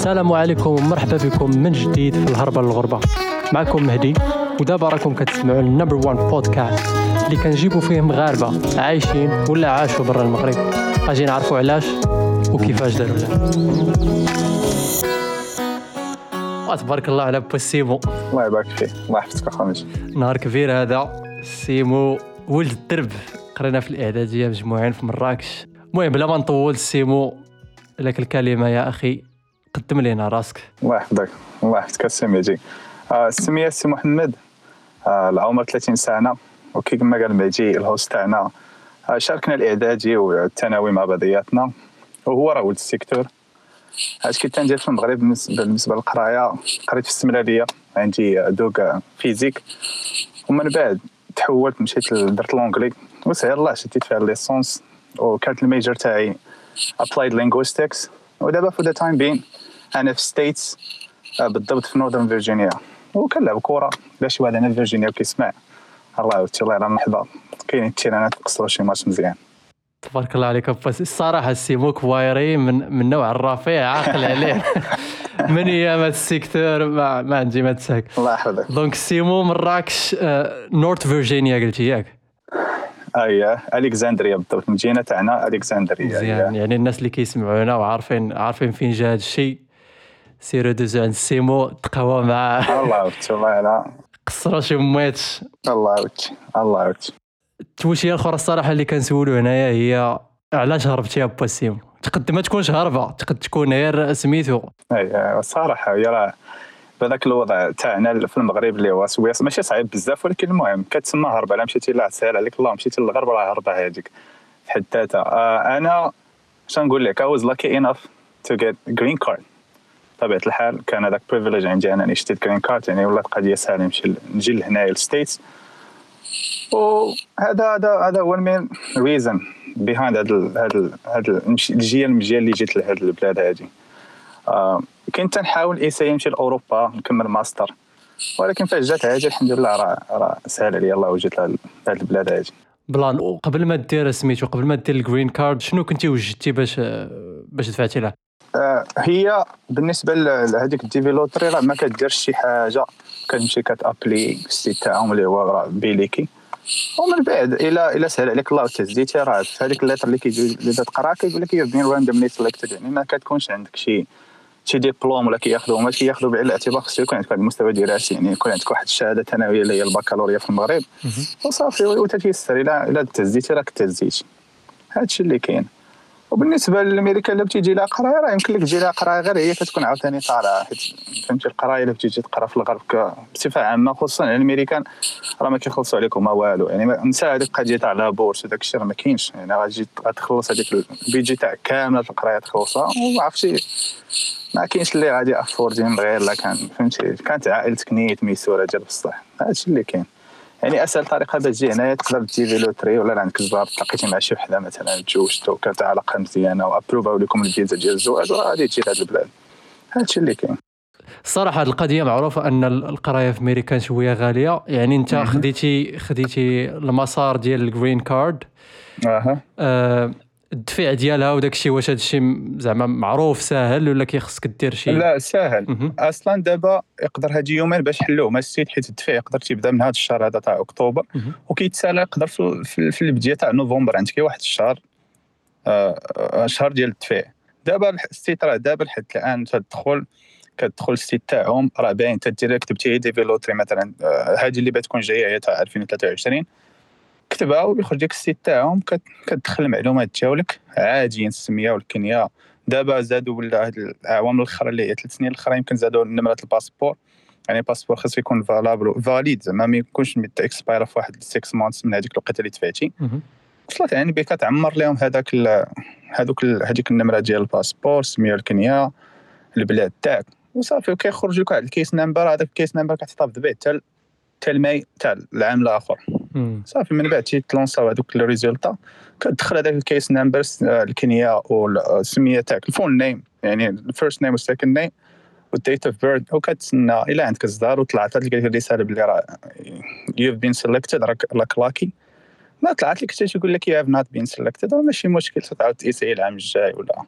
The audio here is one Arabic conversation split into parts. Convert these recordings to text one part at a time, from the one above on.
السلام عليكم ومرحبا بكم من جديد في الهربة للغربة معكم مهدي ودابا راكم كتسمعوا النمبر 1 بودكاست اللي كنجيبوا فيه مغاربة عايشين ولا عاشوا برا المغرب. أجي نعرفوا علاش وكيفاش داروا له تبارك الله على بوسيمو الله يبارك فيك الله يحفظك أخويا نهار كبير هذا. سيمو ولد الدرب. قرينا في الإعدادية مجموعين في مراكش. المهم بلا ما نطول سيمو لك الكلمة يا أخي. قدم لنا راسك. الله يحفظك. الله يحفظك. السي آه السميه السي محمد. آه العمر 30 سنة. وكي ما قال ميجي ال host تاعنا. آه شاركنا الإعدادي والثانوي مع بعضياتنا. وهو راه ولد ال secteur. اش كنت ندير في المغرب بالنسبة للقراية قريت في السملالية. عندي DEUG physique. ومن بعد تحولت مشيت درت l'anglais وسهل الله شديت فيها licence. وكانت ال major تاعي applied linguistics ودابا for the time being أنا في States آه، بالضبط في Northern Virginia وكنلعب كره لا شي واحد هنا في فيرجينيا وكيسمع. الله يوتي الله يرحم مرحبا كاين التيرانات تقصروا شي ماتش مزيان. تبارك الله عليك بس الصراحة السيمو كوايري من من نوع الرفيع عاقل عليه. من أيام ال secteur ما, ما عندي ما تسهك الله يحفظك. donc سيمو مراكش نورث فيرجينيا قلتي ياك؟ اييه ألكسندريا بالضبط. المدينة تاعنا ألكسندريا مزيان. يعني الناس اللي كيسمعونا وعارفين عارفين فين جا هذا الشيء. سيروا دوزو عند سيمو تقوى معاه الله يوتي الله لا قصروا شي ميت الله يوتي الله يوتي التوشيه الاخرى الصراحة اللي كنسولو هنايا هي علاش هربتي با سيمو تقد ما تكونش هربة تقد تكون غير سميتو. اي الصراحه هي راه بهذاك الوضع تاعنا في المغرب اللي هو سويس ماشي صعيب بزاف ولكن المهم كتسمى هربة لا مشيتي لا سهل عليك الله مشيتي للغرب راه هربة هذيك. في حد ذاتها آه أنا شنو نقول لك I was lucky enough to get green card. بطبيعة الحال كان هذاك privilège عندي انني شديت green card يعني ولات قضية سهله نمشي نجي لهنايا لل States وهذا هذا هذا هو ال main reason behind هذا هذا هذا الجيه المجيه اللي جيت لهذه البلاد هذه آه كنت نحاول essayer نمشي لأوروبا نكمل ماستر ولكن فاش جات هذه الحمد لله راه راه سهل عليا الله وجيت لهذه البلاد هذه بلان وقبل ما دير سميتو قبل ما دير ال green card شنو كنتي وجدتي باش باش دفعتي له؟ هي بالنسبة لهذيك ال DV lottery راه ما كديرش شي حاجة. كتمشي كتأبلي ال site تاعهم اللي هو بيليكي. ومن بعد إلى إلى سهل عليك الله وتهزيتي راه في هذيك ال lettre اللي كيجي اللي تقرا كيقول لك you been randomly selected يعني ما كتكونش عندك شي شي ديبلوم ولا كياخذوا هما كياخذوا بعين الاعتبار خصو يكون عندك واحد المستوى دراسي يعني يكون عندك واحد الشهادة ثانوية اللي هي البكالوريا في المغرب. وصافي وتتيسر. إلى إلى تهزيتي راك تهزيتي. هادشي اللي كاين. وبالنسبة للأمريكا اللي بتيجي لها قرايه راه يمكن لك تجي لها قرايه غير هي كتكون عاوتاني طالعة. حيت فهمتي القرايه اللي بتيجي تقرا في الغرب بصفة عامة خصوصا الأمريكان راه ما كيخلصوا عليكم ما والو. يعني نسى هذيك القضية تاع لا بورس وداك الشيء راه ما كاينش. يعني غتجي غتخلص هذيك البيجي تاعك كاملة القرايه تخلصها وما عرفتي ما كاينش اللي غادي افوردي من غير لا كان فهمتي؟ كانت عائلتك نيت ميسورة ديال بصح هادشي اللي كاين. يعني أسهل طريقة باش تجي هنايا تقدر تجي lottery ولا عندك زبار تلاقيتي مع شي وحدة مثلا تزوجتو كانت علاقة مزيانة وأبروفاو لكم الفيزا ديال الزواج وغادي تجي لهاد البلاد. هادشي اللي كاين. الصراحة القضية معروفة أن القراية في أمريكا شوية غالية. يعني أنت خديتي خديتي المسار ديال ال green card أها. الدفع ديالها وداك الشيء واش هذا الشيء زعما معروف ساهل ولا كيخصك دير شي؟ لا ساهل. أصلا دابا يقدر هادي يومين باش حلوة. mais ال site حيت الدفع يقدر تيبدا من هذا الشهر هذا تاع أكتوبر. وكيتسالى يقدر في, في, في البداية تاع نوفمبر. عندك واحد الشهر آه شهر ديال الدفع. دابا ال site راه دابا لحد الآن تدخل كتدخل ال site تاعهم راه باين. تدير كتبتي DV lottery مثلا هذه اللي بتكون جاية هي تاع 2023 كتبها ويخرج لك ال site تاعهم كتدخل المعلومات ديالك عادي السميه والكنيه دابا زادوا ولا هاد الأعوام الأخرى اللي هي ثلاث سنين الأخرى يمكن زادوا نمرة ال passeport. يعني ال passeport خاصو يكون valable valide زعما ما يكونش expire في واحد 6 months من هذيك الوقيته اللي دفعتي. وصلت يعني بك تعمر لهم هذاك هذوك هذيك النمرة ديال ال passeport السميه والكنيه البلاد تاعك. وصافي وكيخرج لك واحد ال case number هذاك ال case number كتحتفظ به حتى حتى الماي تاع العام الآخر. صافي من بعد تيتلونساو هذوك ال résultats كتدخل هذاك ال case number الكنية والسميه تاعك. ال full name يعني ال first name وال second name وال date of birth وكتسنى إلى عندك اصدار وطلعت لك الرساله بلي راه you been selected راك lucky ما طلعت لك حتى يقول لك you not been selected ماشي مشكل تعاود تيسي العام الجاي ولا.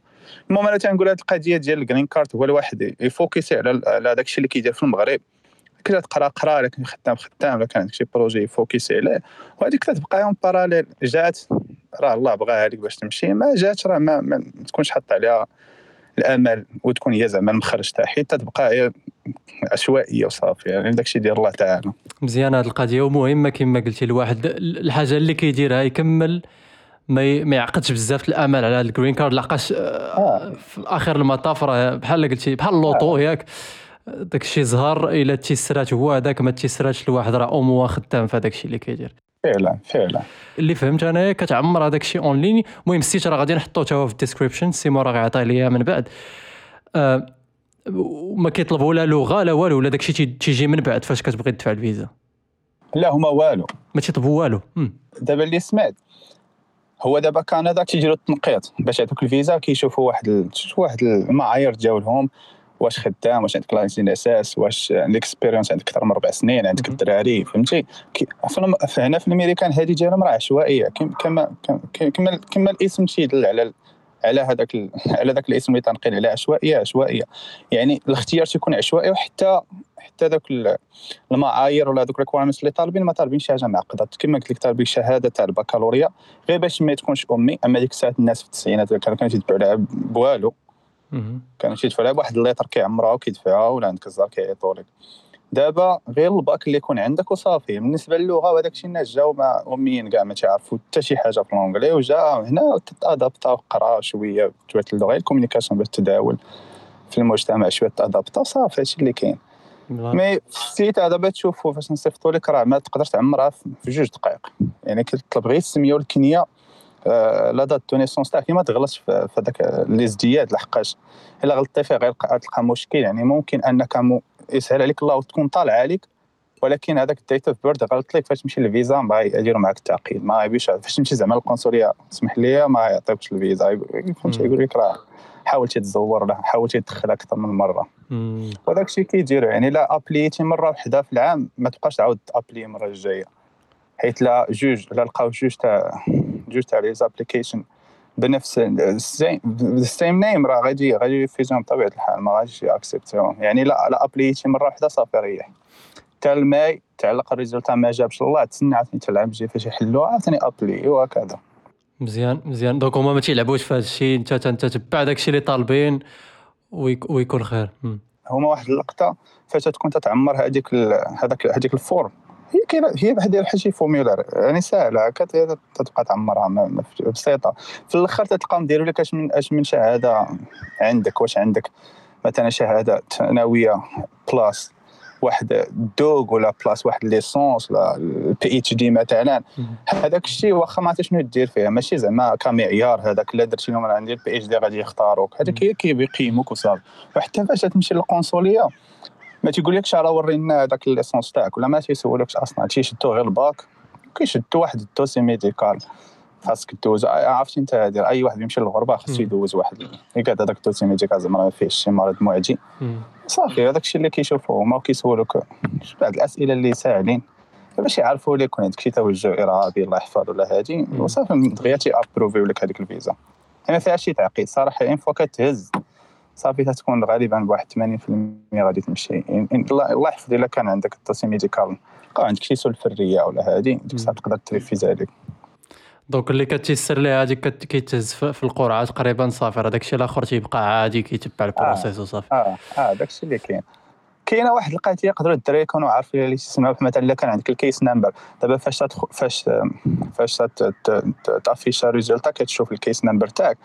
المهم أنا تنقول هذه القضية ديال ال green card هو الواحد يفوكسي على على داك الشيء اللي كيدير في المغرب. كلا تقرا قرا لكن خدام خدام ولا كان عندك شي projet يفوكسي عليه. وهذيك تبقى en parallèle. جات راه الله بغاها لك باش تمشي. ما جات راه ما, ما تكونش حاط عليها الأمل وتكون هي زعما المخرج تاعها حتى تبقى عشوائية وصافي يعني داكشي ديال الله تعالى. مزيانه هذه القضية. ومهمه كما قلتي الواحد الحاجة اللي كيديرها يكمل ما ما يعقدش بزاف الأمل على ال green card لقاش آه. في آخر المطاف راه بحال قلتي بحال اللوطو آه. ياك. داك الشيء زهر إلا تيسرات هو هذاك ما تيسراتش الواحد راه أمو خدام في هذاك الشيء اللي كيدير. فعلا فعلا. اللي فهمت انايا كتعمر هذاك الشيء en ligne المهم السيت راه غادي نحطو حتى هو في ال description. سيمو راه غيعطي ليا من بعد. آه ما كيطلبوا لا لغة لا والو ولا داك الشيء تيجي من بعد فاش كتبغي تدفع الفيزا. لا هما والو. ما تيطلبوا والو. دابا اللي سمعت هو دابا كندا تيجيروا التنقيط. باش يعطوك الفيزا كيشوفوا واحد ال... واحد المعايير تجاوبهم واش خدام واش عندك la licence واش ال expérience عندك أكثر من أربع سنين عندك الدراري فهمتي؟ هنا في الأمريكان هذه ديالهم راه عشوائية كما كما كما الاسم تيدل على على هذاك على ذاك الاسم اللي تنقل عليه عشوائيه عشوائية. يعني الاختيار تيكون عشوائي وحتى حتى ذاك المعايير ولا ذوك ال requirements اللي طالبين ما طالبين شي حاجة معقدة. كما قلت لك طالبين شهادة تاع البكالوريا غير باش ما تكونش أمي. اما ديك الساعة الناس في التسعينات كانوا كيدفعوا لها بوالو. كانوا تيدفعوا لها بواحد ال lettre كيعمرها وكيدفعها ولا عندك الزهر كيعيطوا لك دابا غير الباك اللي يكون عندك وصافي. بالنسبة للغه وهذاك الشيء الناس جاو مع اميين كاع ما تعرفوا حتى شي حاجة في الانجلي وجا هنا تادابتا وقرا شوية شوية اللغة ال communication باش تداول في المجتمع شوية تأدابتا. وصافي هادشي اللي كاين. mais ال site هذا دابا تشوفوا فاش نصيفطوا لك راه ما تقدر تعمرها في جوج دقائق. يعني كتطلب غير السميه والكنيه la date de naissance تاعك ما تغلطش في هذاك الازدياد لحقاش إلا غلطتي فيه غير تلقى مشكل. يعني ممكن أنك يسهل عليك الله وتكون طالع عليك ولكن هذاك ال date of birth غلط لك فاش تمشي للفيزا ما يديروا معك التعقيد. ما يبيش فاش تمشي زعما للقنصليه اسمح لي ما يعطيوكش الفيزا. فهمتي يقول لك راه حاول تتزور ولا حاول تدخل أكثر من مرة. وهذاك الشيء كيديروا يعني لا apply تي مرة واحدة في العام ما تبقاش تعاود apply المرة الجاية. حيت لا جوج لا لقاو جوج تاع les applications بنفس ال same name راه غادي غادي يرفيزهم بطبيعه الحال ما غاديش ي accepter هم يعني لا لا apply تي مرة واحدة صافي ريح حتى ال May تعلق ال résultat ما جابش الله تسنى عاوتاني تالعام جاي فاش يحلوها عاوتاني apply وهكذا. مزيان مزيان. donc هما ما تيلعبوش في هذا الشيء انت تتبع داك الشيء اللي طالبين ويكون خير. هما واحد اللقطة فاش تكون تتعمر هذيك هذاك هذيك ال form هي كاينة هي بحال ديال شي formulaire يعني ساهلة هكا تبقى تعمرها بسيطه في الآخر تلقاهم ديروا لك اش من اش من شهادة عندك؟ واش عندك مثلا شهادة ثانوية بلاس واحد DEUG ولا بلاس واحد licence ولا ال PhD مثلا؟ هذاك الشيء واخا ما عرفتش شنو دير فيه. ماشي زعما كمعيار هذاك الا درتي لهم عندي ال PhD غادي يختاروك. هذاك كيقيموك وصافي. وحتى فاش تمشي للقنصلية ما تيقولكش راه ورينا هذاك ال licence تاعك ولا ما تيسولكش أصلا تيشدو غير الباك كيشدو واحد ال dossier médical خاصك دوز عرفتي أنت هادي أي واحد يمشي للغربة خاصو يدوز واحد. يقعد هذاك ال dossier médical زعما ما فيهش شي مرض معدي صافي هذاك الشيء اللي كيشوفوه هما كيسولوك بعض الأسئلة اللي ساهلين باش يعرفوا لك يكون عندك شي توجه ارهابي الله يحفظ ولا هادي وصافي دغيا تي approve يو لك هذيك الفيزا. يعني فيها شي تعقيد صراحة une fois كتهز. صافي تكون غالبا بواحد 80% غادي تمشي. الله يحفظ إلا كان عندك ال dossier médical لقى عندك شي سول الفرية ولا هادي ديك الساعة تقدر تريفيز عليك donc اللي كتيسر ليه هذيك كيتهز في القرعة تقريبا صافي. راه داكشي الآخر تيبقى عادي كيتبع ال process وصافي. آه آه داكشي اللي كاين. كاينة واحد القضية يقدروا الدراري يكونوا عارفين اللي تسمعوا مثلا إلا كان عندك ال case number دابا فاش تدخل فاش فاش ت affiché résultat كتشوف ال case number تاعك.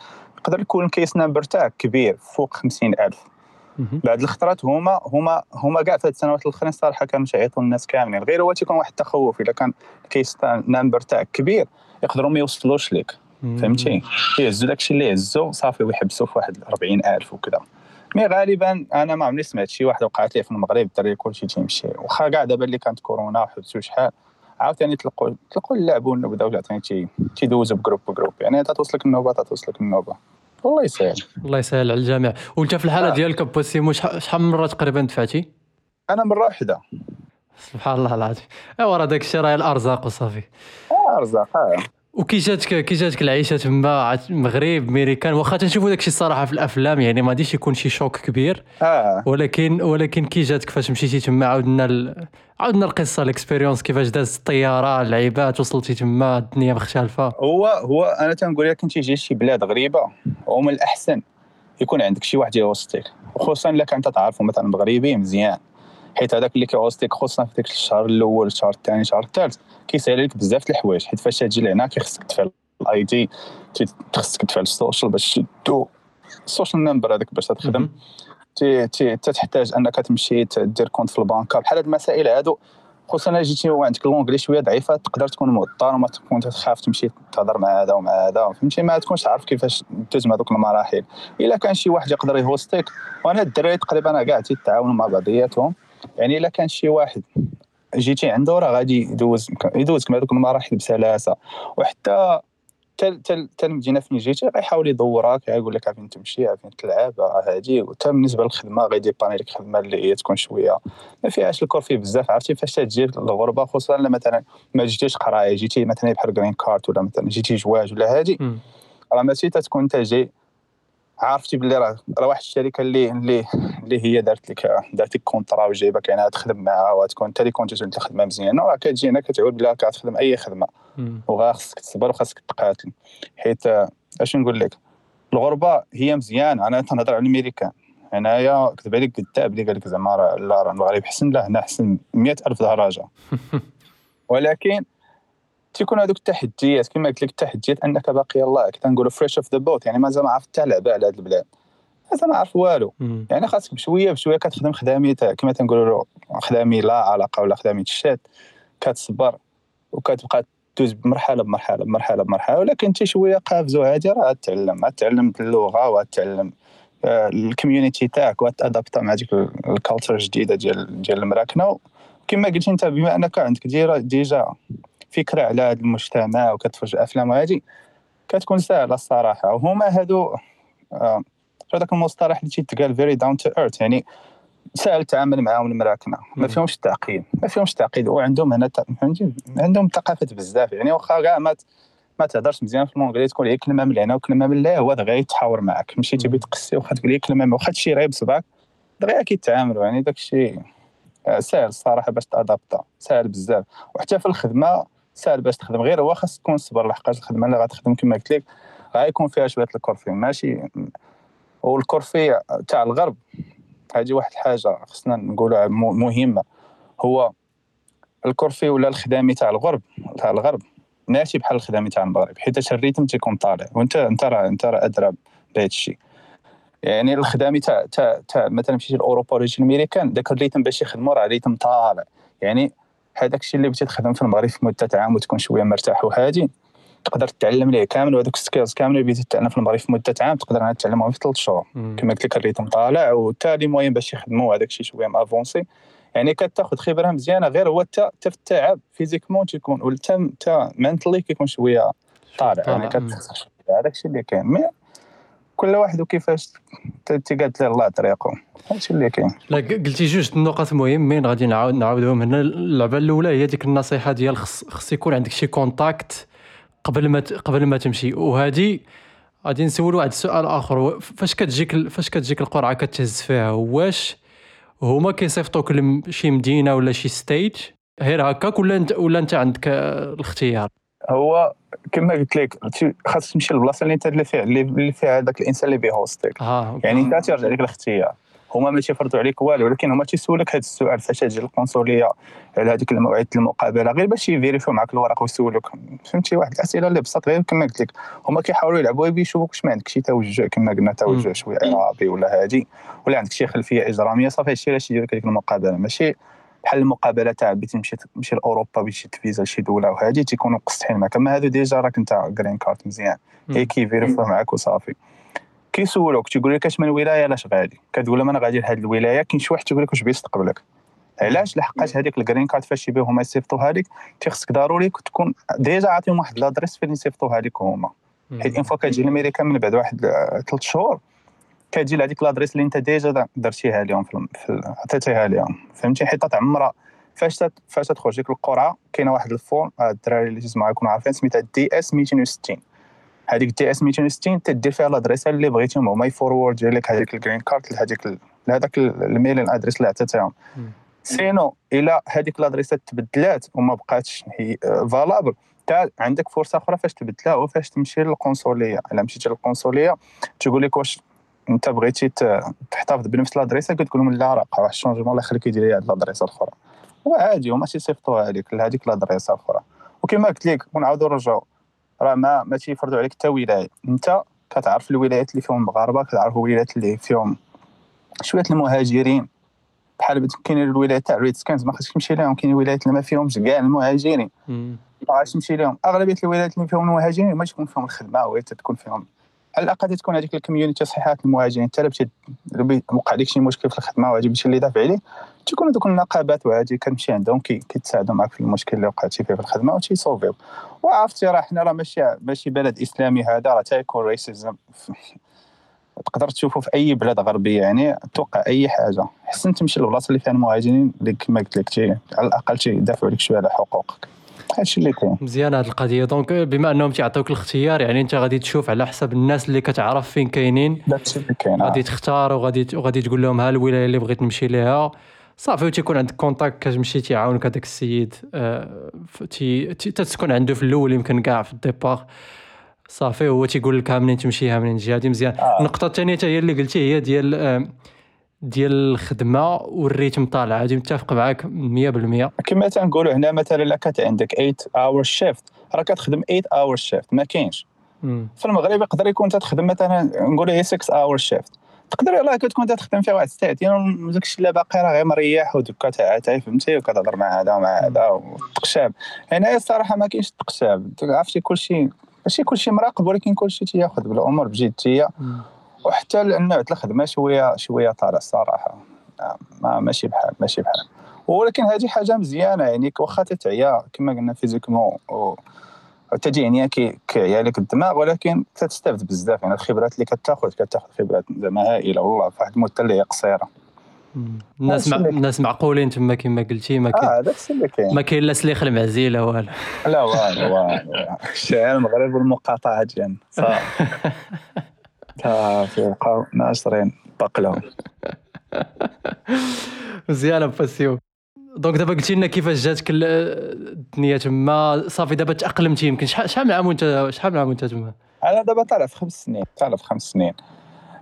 يقدر يكون ال case number تاعك كبير فوق 50000 بعد الخطرات هما هما هما كاع في السنوات الأخرين صراحة كانوا تيعيطوا الناس كاملين. غير هو تيكون واحد التخوف اذا كان ال case number تاعك كبير يقدروا ما يوصلوش لك فهمتي؟ يهزوا داكشي اللي هزوا صافي ويحبسوا في واحد 40000 وكذا. mais غالبا أنا ما عمري سمعت شي واحد وقعت لي في المغرب الدري كلشي تيمشي. واخا كاع دابا اللي كانت كورونا وحبسوا شحال عاوتاني تلقوا تلقوا اللعبة وبداو عاوتاني تيدوزوا ب groupe ب groupe. يعني تتوصلك النوبة تتوصلك النوبة. والله يسهل. الله يسهل على الجميع. وانت في الحالة آه. ديالك بوسيمو شحال من مرة تقريبا دفعتي؟ أنا مرة واحدة. سبحان الله العظيم. أيوا راه داك الشيء راه الأرزاق وصافي. أرزاق آه. وكي جاتك كي جاتك العيشة تما مغرب ميريكان واخا تنشوفوا داكشي الصراحة في الأفلام يعني ما غاديش يكون شي choc كبير. آه. ولكن ولكن كي جاتك فاش مشيتي تما عاودنا ال... عاودنا القصة ال expérience كيفاش دازت الطيارة اللعيبات وصلتي تما الدنيا مختلفة. هو هو أنا تنقول لك كنتي جاي شي بلاد غريبة ومن الأحسن يكون عندك شي واحد ي host يك وخصوصا إلا كنت تعرفوا مثلا مغربي مزيان. حيت هذاك اللي كي host يك خصوصا في داك الشهر الأول الشهر الثاني الشهر الثالث. كيسهل لك بزاف د الحوايج حيت فاش تجي لهنا كيخصك تدفع ال ID خصك تدفع ال social باش تشدو ال social number هذاك باش تخدم. تي تي تحتاج أنك تمشي دير compte في البنكه بحال هاد المسائل هادو خصوصا إلا جيتي وعندك l'anglais شوية ضعيفة تقدر تكون مضطر وما تكون تخاف تمشي تهضر مع هذا ومع هذا فهمتي؟ ما تكونش عارف كيفاش دوز مع دوك المراحل. إلا كان شي واحد يقدر ي host يك وأنا الدراري تقريبا كاع تيتعاونوا مع بعضياتهم. يعني إلا كان شي واحد جيتي عنده راه غادي يدوز يدوزك مع دوك المراحل بسلاسة. وحتى تل تل تل المدينة فين جيتي غيحاول يدورك يقول لك فين تمشي فين تلعب هادي. وحتى بالنسبة للخدمة غيديباني لك خدمة اللي هي تكون شوية ما فيهاش ال corvée بزاف عرفتي؟ فاش تجي الغربة خصوصا مثلا ما جيتيش قراية جيتي مثلا بحال green card ولا مثلا جيتي جواج ولا هادي راه ماشي تكون انت جاي عرفتي بلي راه راه واحد الشركة اللي اللي اللي هي دارت لك دارت لك contrat وجايبك يعني تخدم معها وتكون انت اللي كنت تجبد الخدمه مزيانه راه كتجي هنا كتعود بلا كتخدم أي خدمة. وغا خصك تصبر وخاصك تقاتل. حيت اش نقول لك؟ الغربة هي مزيانة. أنا تنهضر على الميريكان هنايا كتب عليك كذاب اللي قال لك زعما لا راه المغرب حسن لا هنا حسن 100000 درجه ولكن تيكون هذوك التحديات كما قلت لك التحديات أنك باقي الله كنقولوا fresh off the boat يعني مازال ما عرفت حتى لعبة على هذه البلاد. مازال ما عرف والو. يعني خاصك بشوية بشوية كتخدم خدامي كما تنقولوا خدامي لا علاقة ولا خدامي الشات كتصبر وكتبقى دوز بمرحلة بمرحلة بمرحلة بمرحلة ولكن انت شوية قافز وهادي راه تعلم تعلم اللغة وتعلم آه، ال community تاعك وت adapter مع ديك ال culture الجديدة ديال ديال المراكنة. كما قلتي أنت بما أنك عندك déjà فكرة على هذا المجتمع وكتفرج أفلام وهذه كتكون سهله الصراحة. وهما هادو آه هذاك المصطلح اللي تيتقال very down to earth يعني سهل التعامل معاهم المراكنة. ما فيهمش التعقيد ما فيهمش التعقيد. وعندهم هنا عندهم ثقافات بزاف. يعني واخا كاع ما ما تهضرش مزيان في المونغلي تقول هي كلمة من هنا وكلمة من لا هو دغيا يتحاور معاك. ماشي تبي تقسي واخا تقول لي كلمة واخا تشي غير بصبعك دغيا كيتعاملوا يعني داك الشيء آه، سهل الصراحة باش تأدابتا. سهل بزاف. وحتى في الخدمة سهل باش تخدم. غير هو خاص تكون صبر لحقاش الخدمة. اللي غتخدم كما قلت لك غيكون فيها شوية الكورفي. ماشي؟ والكورفي تاع الغرب هذه واحد الحاجة خصنا نقولها مهمة. هو ال corvée ولا الخدامي تاع الغرب تاع الغرب. ماشي بحال الخدامي تاع المغرب. حيت ال rythme تيكون طالع. وأنت أنت راه أنت راه أدرى بهذا الشيء. يعني الخدامي تاع تاع تاع مثلا مشيتي لأوروبا ولا الامريكان داك ال rythme باش يخدموا راه rythme طالع. يعني هذاك الشيء اللي بغيتي تخدم في المغرب في مدة عام وتكون شوية مرتاح وهادي تقدر تتعلم ليه كامل وهذوك ال skills كامل اللي تتعلم في المغرب في مدة عام تقدر تتعلمهم في ثلاث شهور كما قلت لك ال rythme طالع وتا les moyens باش يخدموا هذاك الشيء شوية avancé. يعني كتاخذ خبرة مزيانة غير هو حتى في التعب physiquement تيكون ولا حتى mentally كيكون شوية طالع يعني كتخسر هذاك الشيء اللي كاين. كل واحد وكيفاش تيقاد ليه الله طريقه. هادشي اللي كاين. لا قلتي جوج النقط مهمين غادي نعاود نعاودهم هنا. اللعبة الأولى هي ديك النصيحة ديال خص خص يكون عندك شي contact قبل ما قبل ما تمشي. وهذه غادي نسول واحد السؤال آخر. فاش كتجيك فاش كتجيك القرعة كتهز فيها؟ واش هما كيصيفطوك لشي مدينة ولا شي state غير هكاك ولا انت ولا انت عندك الاختيار؟ هو كما قلت لك خاصك تمشي للبلاصة اللي انت اللي فيها اللي فيها هذاك الإنسان اللي بي host يك آه. يعني انت ترجع لك الاختيار. هما ما تيفرضوا عليك والو ولكن هما تيسولك هذا السؤال فاش تجي القنصليه على هذيك الموعد المقابلة غير باش ي vérifi و معك الورق ويسولوك فهمتي؟ واحد الأسئلة اللي بسيط غير كما قلت لك. هما كيحاولوا يلعبوا يشوفوك واش ما عندك شي توجه كما قلنا توجه شوية عربي ولا هادي ولا عندك شي خلفية إجرامية صافي هادشي علاش يدير لك المقابلة. ماشي بحال المقابلة تاع بغيتي تمشي تمشي لأوروبا بغيتي تفيزا لشي دولة وهادي تيكونوا قصحين معك أما هادو déjà راك انت green card مزيان. هي كي vérifi و معك وصافي. كيسولوك تيقول لك اش من ولاية؟ علاش غادي؟ كتقول لهم أنا غادي لهاد الولاية. كاين شي واحد تيقول لك واش بغيت تقبلك. علاش لحقاش هذيك ال green card فاش يبغيو هما يصيفطوها لك تيخصك ضروري تكون déjà عاطيهم واحد l'adresse فين يصيفطوها لك هما. حيت une fois كتجي لأمريكا من بعد واحد ثلاث شهور كتجي لهذيك l'adresse اللي انت déjà درتيها لهم في عطيتيها لهم فهمتي؟ حيت تعمرها فاش فاش تخرج ديك القرعه كاينة واحد ال form الدراري اللي تسمعوا يكونوا عارفين سميتها DS 260 هذيك DS 260 تدير فيها ال adresse اللي بغيتيهم. هما ي forward لك هذيك ال green card لهذيك لهذاك ال mail address اللي عطيتهم sinon إلا هذيك ال adresse ات تبدلات وما بقاتش هي فالابل عندك فرصة أخرى فاش تبدلها وفاش تمشي للقنصلية. إلا مشيتي للقنصلية تقول لك واش انت بغيتي تحتفظ بنفس الادريسة كتقول لهم لا راه واحد الشونجمون الله يخليك يدير لي هذه الادريسة الأخرى. وعادي هما تيصيفطوها عليك لهذيك الادريسة الأخرى. وكما قلت لك ونعاودوا نرجعوا راه ما ما تيفرضوا عليك حتى ولاية. انت كتعرف الولايات اللي فيهم مغاربة كتعرف الولايات اللي فيهم شوية المهاجرين. بحال كاين الولايات تاع redskins ما خصكش تمشي لهم كاين الولايات اللي ما فيهمش كاع المهاجرين. ما تمشي لهم أغلبية الولايات اللي فيهم المهاجرين ما تكون فيهم الخدمة وهي تكون فيهم على الأقل تكون هذيك ال community صحيحة المهاجرين حتى وقع لك شي مشكل في الخدمة وهادي شي اللي دافع عليه تيكونوا دوك النقابات وهادي كتمشي عندهم كيتساعدوا معك في المشكل اللي وقعتي فيه في الخدمة وتيصوفيو وعرفتي راه حنا راه ماشي ماشي بلد إسلامي هذا راه تيكون racism تقدر تشوفه في أي بلاد غربية يعني توقع أي حاجة. حسن تمشي للبلاصة اللي فيها المهاجرين اللي كما قلت لك على الأقل تيدافعوا لك شوية على حقوقك. هادشي اللي كاين مزيان هاد القضية. donc بما أنهم تيعطيوك الاختيار يعني أنت غادي تشوف على حسب الناس اللي كتعرف فين كاينين. داكشي اللي كاين غادي تختار وغادي وغادي تقول لهم ها الولاية اللي بغيت نمشي ليها. صافي وتيكون عندك contact كتمشي تيعاونك هذاك السيد آه تتكون عنده في الأول يمكن كاع في ال départ. صافي هو تيقول لك منين تمشيها منين تجي. هذه مزيان. آه. النقطة الثانية هي اللي قلتي هي ديال آه ديال الخدمة وال rythme طالع. هذه متفق معاك 100% كما تنقولوا هنا مثلا إلا كانت عندك 8 hour shift راه كتخدم 8 hour shift ما كاينش. في المغرب يقدر يكون تخدم مثلا نقولوا هي 6 hour shift تقدر يلاه كتكون تخدم فيها واحد ساعتين داك الشيء لا باقي راه غير مريح ودكا تاع فهمتي؟ وكتهضر مع هذا ومع هذا وتقشاب. هنا الصراحة ما كاينش تقشاب. عرفتي؟ كلشي ماشي كلشي مراقب ولكن كلشي تياخذ بالامور بجدية. وحتى النوع الخدمه شوية شوية طالع الصراحه ما ماشي بحال ماشي بحال. ولكن هذه حاجة مزيانة يعني واخا تتعيا كما قلنا فيزيكمون تجي يعني كيعيا لك الدماغ ولكن تستافد بزاف. يعني الخبرات اللي كتاخذ كتاخذ خبرات زعما هائلة والله في واحد المده اللي هي قصيرة. الناس مع... الناس معقولين تما كما قلتي ما كاين اللي كاين. ما كاين لا سليخ المعزيله والو. لا والو والو الشعر المغرب والمقاطعة ديالنا صافي صافي بقاو ناشرين باقلهم مزيان باسيو donc دابا قلتي لنا كيفاش جاتك الدنيا تما. صافي دابا تأقلمتي يمكن. شحال من عام وانت شحال من عام وانت تما؟ أنا دابا طالع في خمس سنين. طالع في خمس سنين.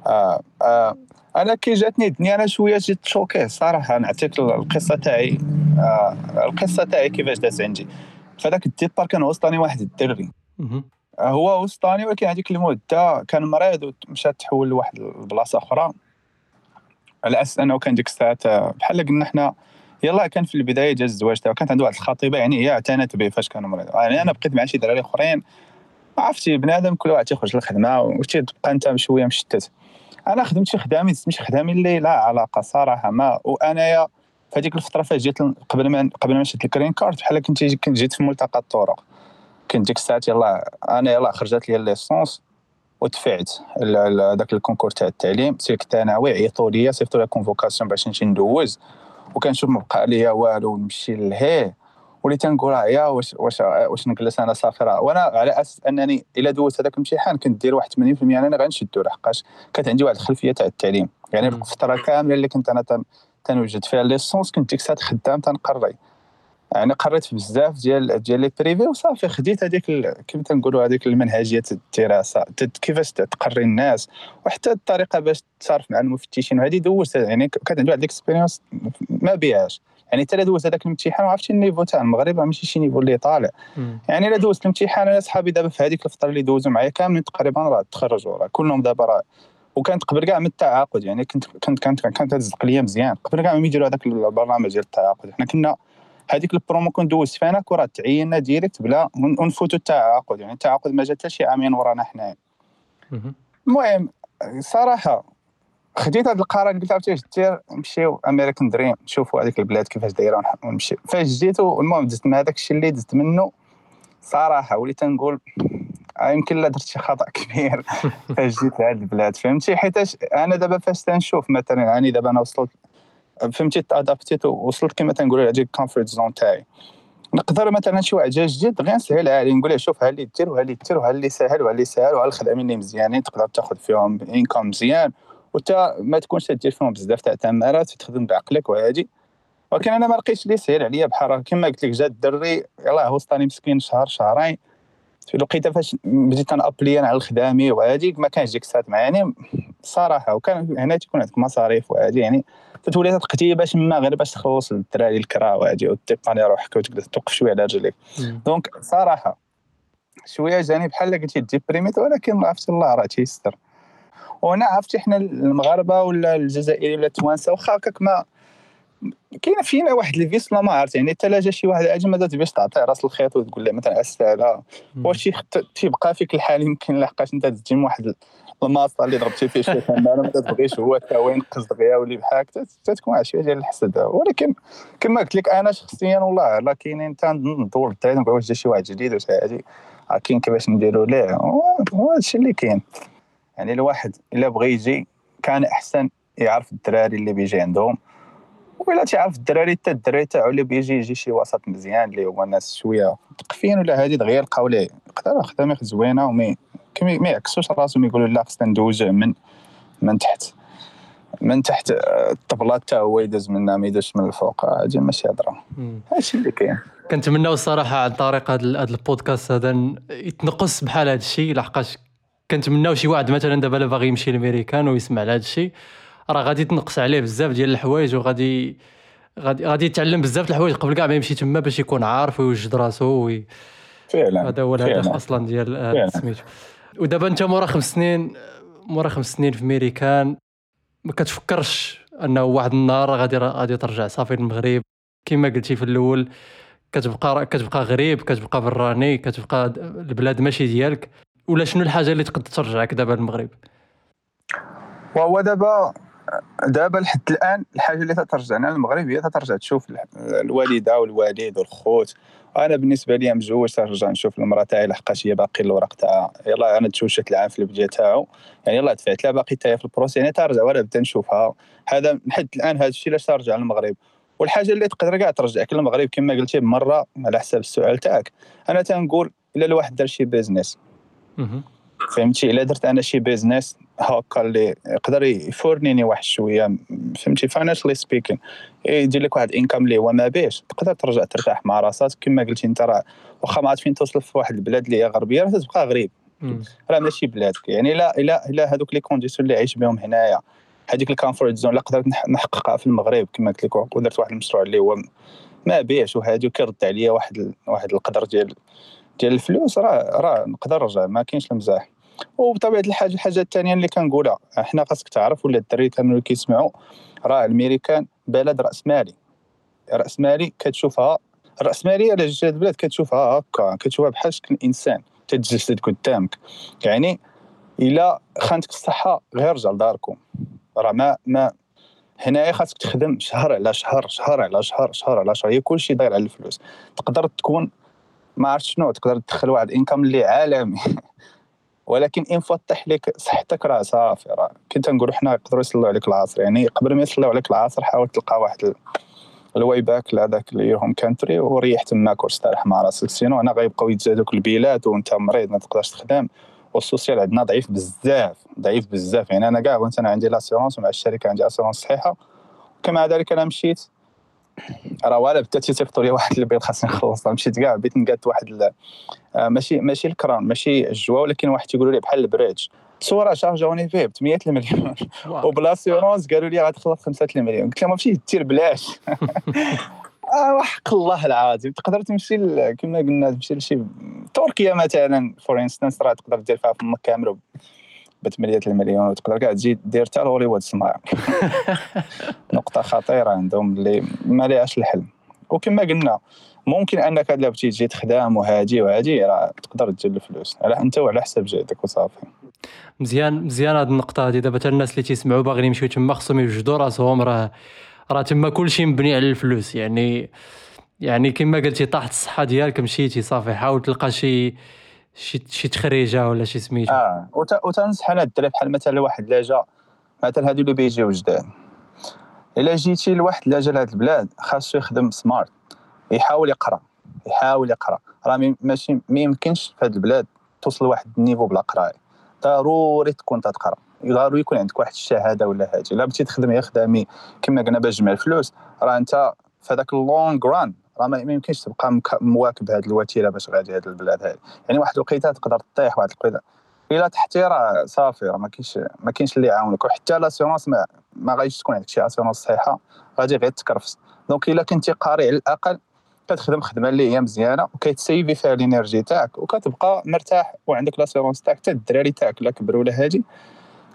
آه آه أنا كي جاتني الدنيا أنا شوية جيت choqué صراحة. نعطيك القصة تاعي. آه القصة تاعي كيفاش دازت عندي. فذاك ال départ كان وسطاني واحد الدري. هو وسطاني ولكن هذيك المده كان مريض ومشى تحول لواحد البلاصة أخرى. على أساس أنه كان ديك الساعات بحال قلنا حنا يلا كان في البداية جا الزواج تاعو كانت عنده واحد الخطيبة يعني هي اعتنت به فاش كان مريض. يعني أنا بقيت مع شي دراري أخرين. عرفتي بنادم كل واحد تيخرج للخدمة وتبقى أنت بشويه مشتت. أنا خدمت شي خدامي ماشي خدامي اللي لا علاقة صراحة ما. وأنايا في هذيك الفترة فاش جيت قبل ما قبل ما مشيت الكرين كارت بحال كنت جيت في ملتقى الطرق. كنت ديك الساعات يلا أنا يلا خرجت لي licence ودفعت هذاك ال concours تاع التعليم. سلك الثانوي عيطوا لي صيفطوا لي convocation باش نمشي ندوز. وكنشوف ما بقى ليا والو نمشي لهيه وليت تنقول يا واش واش واش نجلس أنا صافي راه. وأنا على أساس أنني إلا دوزت هذاك الامتحان كنت دير واحد 80% أنا غنشدو لحقاش. كانت عندي واحد الخلفية تاع التعليم. يعني الفترة كاملة اللي كنت أنا تنوجد فيها licence كنت ديك الساعة خدام تنقري يعني قريت في بزاف ديال ديال les privés وصافي خديت هذيك كيف تنقولوا هذيك المنهجية الدراسة كيفاش تقري الناس وحتى الطريقة باش تصرف مع المفتشين وهذه دوزت يعني كانت عندي واحد ال expérience ما بيهاش. يعني حتى دوزت هذاك الامتحان وعرفتي ال niveau تاع المغرب ماشي شي niveau اللي طالع. يعني الا دوزت الامتحان أنا صحابي دابا في هذيك الفترة اللي دوزوا معايا كاملين تقريبا راه تخرجوا راه كلهم دابا راه وكانت قبل كاع من التعاقد يعني كنت كنت كانت كانت تزق ليا مزيان. قبل كاع ما يديروا هذاك البرنامج ديال التعاقد حنا كنا هذيك البرومو كون دوزت فينا كرة تعيننا direct بلا ونفوتوا التعاقد يعني التعاقد ما جا حتى شي عامين ورانا حنايا. المهم صراحة خديت هذا القرار قلت عرفتي واش دير نمشيو American dream نشوفوا هذيك البلاد كيفاش دايرة ونمشي فاش جيت المهم دزت من هذاك الشيء اللي دزت منه صراحة وليت نقول آه، يمكن لا درت شي خطأ كبير فاش جيت لهاد البلاد فهمتي؟ حيتاش أنا دابا فاش تنشوف مثلا يعني دابا أنا وصلت فهمتي تادابتيت وصلت كما تنقولوا هذيك ال comfort zone تاعي. نقدر مثلا شي واحد جا جديد غير نسهل عليه نقول له شوف ها اللي دير وها اللي دير وها اللي ساهل وها اللي ساهل وها الخدمة اللي مزيانين تقدر تاخذ فيهم income مزيان. وتا ما تكونش تدير فيهم بزاف تاع تمارات تخدم بعقلك وهادي. ولكن أنا ما لقيتش اللي سهل عليا بحال كما قلت لك جا الدري يلاه وسطاني مسكين شهر شهرين. في الوقيته فاش بديت apply على الخدامي وهادي ما كانش ديك الساعات معايا صراحة وكان هنا تيكون عندك مصاريف وهادي يعني تتولي تقتي باش ما غير باش تخلص للدراري الكرا وهادي وتبقى روحك وتقدر توقف شوية على رجليك. donc صراحة شوية جاني بحال قلتي ديبريميت ولكن عرفتي الله راه تيستر. وهنا عرفتي حنا المغاربة ولا الجزائري ولا التوانسة واخا هكاك ما كاين فينا واحد الفيس ما عرفت يعني حتى جا شي واحد أجي ما باش تعطيه رأس الخيط وتقول له مثلا اساله واش تيبقى فيك الحال يمكن لحقاش أنت تجي واحد الماصه اللي ضربتي فيه شي أنا ما تبغيش هو حتى هو ينقص دغيا واللي بحالك تتكون شوية ديال الحسد ولكن كما قلت لك أنا شخصيا والله لا كاينين ندور الدراري نقول واش جا شي واحد جديد واش هادي كاين كيفاش نديروا ليه هو هادشي اللي كاين. يعني الواحد إلا بغى يجي كان أحسن يعرف الدراري اللي بيجي عندهم ولا تعرف الدراري حتى الدراري تاعو اللي بيجي يجي شي وسط مزيان اللي هو الناس شوية مثقفين ولا هادي دغيا يلقاو ليه؟ يقدر خدامه زوينة ومي ما يعكسوش راسهم يقولوا لا خصنا ندوز من من تحت. من تحت الطبلات تا هو يدوز منا ما يدوزش من الفوق. هادي ماشي هضره هادشي اللي كاين. كنتمناو الصراحة عن طريق هذا البودكاست هذا يتنقص بحال هذا الشيء لحقاش كنتمناو شي واحد مثلا دابا باغي يمشي للميريكان ويسمع لهذا الشيء راه غادي تنقص عليه بزاف ديال الحوايج وغادي غادي غادي يتعلم بزاف الحوايج قبل كاع ما يمشي تما باش يكون عارف ويوجد راسو وي... فعلا هذا هو الهدف أصلا ديال سميتو ودابا أنت مورا خمس سنين مورا خمس سنين في ميريكان ما كتفكرش أنه واحد النهار غادي غادي ترجع صافي للمغرب؟ كما قلتي في الأول كتبقى كتبقى غريب كتبقى براني كتبقى البلاد ماشي ديالك ولا شنو الحاجة اللي تقدر ترجعك دابا للمغرب؟ وهو دابا دابا لحد الآن الحاجة اللي ترجعنا للمغرب هي ترجع تشوف الوالدة والوالد والخوت. أنا بالنسبة لي مزوج ترجع نشوف المرأة تاعي لحقاش هي باقي الوراق تاعها. يلا أنا تزوجت العام في البداية تاعو. يعني يلا دفعت لها باقي تاهي في ال process يعني ترجع ولا بدا نشوفها. هذا لحد الآن هذا الشيء علاش ترجع للمغرب. والحاجة اللي تقدر كاع ترجعك للمغرب كما قلتي بمرة على حساب السؤال تاعك. أنا تنقول إلا الواحد دار شي business فهمتي؟ إلا درت أنا شي business هاكا اللي يقدر يفورنيني واحد شوية فهمتي؟ financially speaking يدير لك واحد income اللي هو ما بيش. تقدر ترجع ترتاح مع راسك. كما قلتي أنت راه واخا ما عرفت فين توصل في واحد البلاد اللي هي غربية راه تبقى غريب. راه ماشي بلادك. يعني لا لا لا هذوك les conditions اللي عايش بهم هنايا. هذيك ال comfort zone اللي قدرت نحققها في المغرب كما قلت لك ودرت واحد المشروع اللي هو ما بيش. وهذه كيرد عليا واحد واحد القدر ديال ديال الفلوس. راه راه نقدر نرجع. ما كاينش المزاح وبطبيعة الحال الحاجة الثانية اللي كنقولها حنا خاصك تعرف ولا الدراري اللي كيسمعوا راه الميريكان بلد رأس مالي. رأس مالي كتشوفها الراسماليه على جهه البلاد كتشوفها هكا كتشوفها بحال شكل إنسان تتجسد قدامك. يعني إلا خانتك الصحة غير رجع لداركم راه ما ما هنايا خاصك تخدم شهر على شهر شهر على شهر شهر على شهر هي كلشي داير على الفلوس. تقدر تكون ما عرفت شنو تقدر تدخل واحد income اللي عالمي. ولكن إن فتح لك صحتك راه صافي راه كنت نقول حنا يقدروا يصلوا عليك العصر. يعني قبل ما يصلوا عليك العصر حاول تلقى واحد ال way back لهذاك اللي home country وريح تماك واستريح مع راسك sinon هنا غيبقاو يتزادوك البيلات وانت مريض ما تقدرش تخدم. وال social عندنا ضعيف بزاف ضعيف بزاف. يعني أنا كاع وانت أنا عندي l'assurance ومع الشركة عندي assurance صحيحة. وكما ذلك أنا مشيت راه ولا بدا تيصيفطوا لي واحد البيض خاصني نخلص. مشيت كاع بيت نقاد واحد آه، ماشي ماشي الكران ماشي الجوا ولكن واحد تيقولوا لي بحال البريدج. صوره شارجوني فيه ب 8 المليون. وبلاسيونس قالوا لي غتخلص 5 المليون. قلت لهم ماشي دير بلاش. آه وحق الله العظيم. تقدر تمشي كما قلنا تمشي لشي تركيا مثلا فور انستانس راه تقدر دير فيها فمك كامل ب 8 المليون وتقدر كاع تزيد دير حتى لهوليوود سمايل نقطة خطيرة عندهم اللي ما ليهاش الحل وكما قلنا ممكن أنك الا بغيتي تجي تخدم وهادي وهادي راه تقدر تجيب الفلوس على أنت وعلى حساب جهدك وصافي. مزيان مزيان هذه النقطة هذه دابا الناس اللي تيسمعوا باغيين يمشيو تما خصهم يوجدوا راسهم. راه راه تما كلشي مبني على الفلوس. يعني يعني كما قلتي طاحت الصحة ديالك مشيتي صافي. حاول تلقى شي شي شي تخريجة ولا شي سميتو؟ آه وتنصح أنا الدراري بحال مثلا واحد لا جا مثلا هادو اللي بيجيو جداد إلا جيتي لواحد الا جا لهاد البلاد خاصو يخدم smart يحاول يقرأ يحاول يقرأ. راه ماشي ما يمكنش في هاد البلاد توصل لواحد niveau بلا قرايه ضروري تكون تقرأ. ضروري يكون عندك واحد الشهادة ولا هادي الا بغيتي تخدم يا خدامي كما قلنا باش تجمع الفلوس راه انت في هذاك ال long run راه ما يمكنش تبقى مواكب هذه الوتيرة باش غادي هذه البلاد هذه يعني واحد الوقيته تقدر تطيح واحد الوقيتة. إلا تحتي راه صافي راه ما كاينش ما كاينش اللي يعاونك وحتى l'assurance ما, ما غاديش تكون عندك شي assurance صحيحة. غادي غير تكرفس. donc إلا كنتي قاري على الأقل كتخدم خدمة اللي هي مزيانة وكتسيفي فيها ال energy تاعك وكتبقى مرتاح وعندك l'assurance تاعك. حتى الدراري تاعك لا كبروا ولا هادي.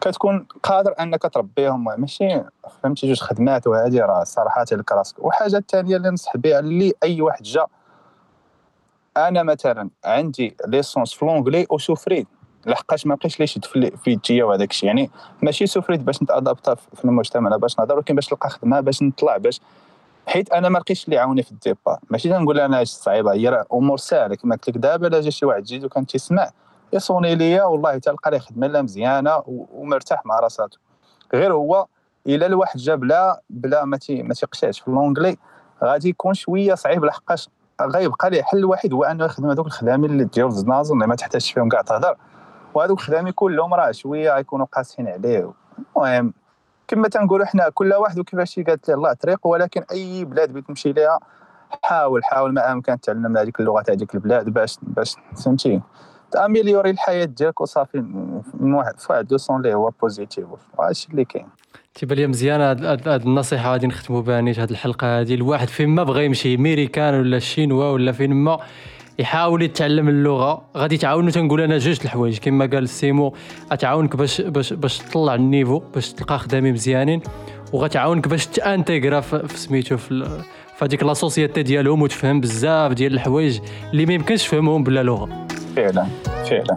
كتكون قادر أنك تربيهم ماشي؟ فهمتي؟ جوج خدمات وهذه راه صراحة لك راسك وحاجة الثانية اللي ننصح بها اللي أي واحد جا. أنا مثلا عندي licence في l'anglais وسوفريت لحقاش ما بقيتش لي شد في الجية وهذاك الشيء. يعني ماشي سوفريت باش نتادابتا في المجتمع باش نهضر ولكن باش نلقى خدمة باش نطلع باش حيت أنا ما لقيتش اللي يعاوني في ال départ ماشي؟ تنقول أنا صعيبة هي أمور سهلة. كما قلت لك دابا لا جا شي واحد جديد وكان تيسمع. يصوني ليا والله تلقى لي خدمة لا مزيانة ومرتاح مع راساته. غير هو إلا الواحد جا بلا بلا ما ما تيقشعش في ال l'anglais غادي يكون شوية صعيب لحقاش غيبقى ليه حل الوحيد هو أنه يخدم هذوك الخدامين اللي ديال الزنازل اللي ما تحتاجش فيهم كاع تهضر وهذوك الخدامين كلهم راه شوية غيكونوا قاسحين عليه. المهم كما تنقولوا حنا كل واحد وكيفاش قالت له الله طريق ولكن أي بلاد بغيت تمشي ليها حاول حاول ما أمكن تعلم هذيك اللغة تاع ديك البلاد باش باش فهمتي؟ تأميليوري الحياة ديالك وصافي من واحد في واحد le sens اللي هو positif هادشي اللي كاين؟ تيبان لي مزيان هاد النصيحة غادي نختموا بها نيت هاد الحلقة هادي. الواحد فين ما بغى يمشي ميريكان ولا الشينوا ولا فين ما يحاول يتعلم اللغة. غادي تعاونو تنقول أنا جوج الحوايج. كما قال سيمو غتعاونك باش باش باش تطلع ال niveau باش تلقى خدامين مزيانين وغتعاونك باش تأنتيغرا في سميتو في هذيك la société ديالهم وتفهم بزاف ديال الحوايج اللي ما يمكنش تفهمهم بلا لغة. فعلا فعلا.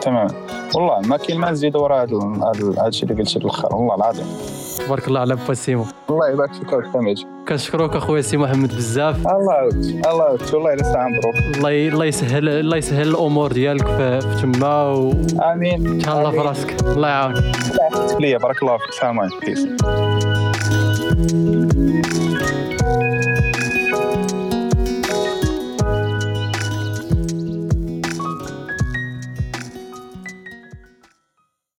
تمام. والله ما كاين ما نزيد وراء هذا الشيء اللي قلت الآخر. والله العظيم. تبارك الله على با سيمو. الله يبارك فيك ويحميك كنشكروك أخويا سي محمد بزاف. الله يعاود الله يعاود. والله إلا ساعه مبروك الله الله يسهل الله يسهل الأمور ديالك في, تما و آمين. الله في راسك. الله يعاون. ليا بارك الله فيك. السلام عليكم.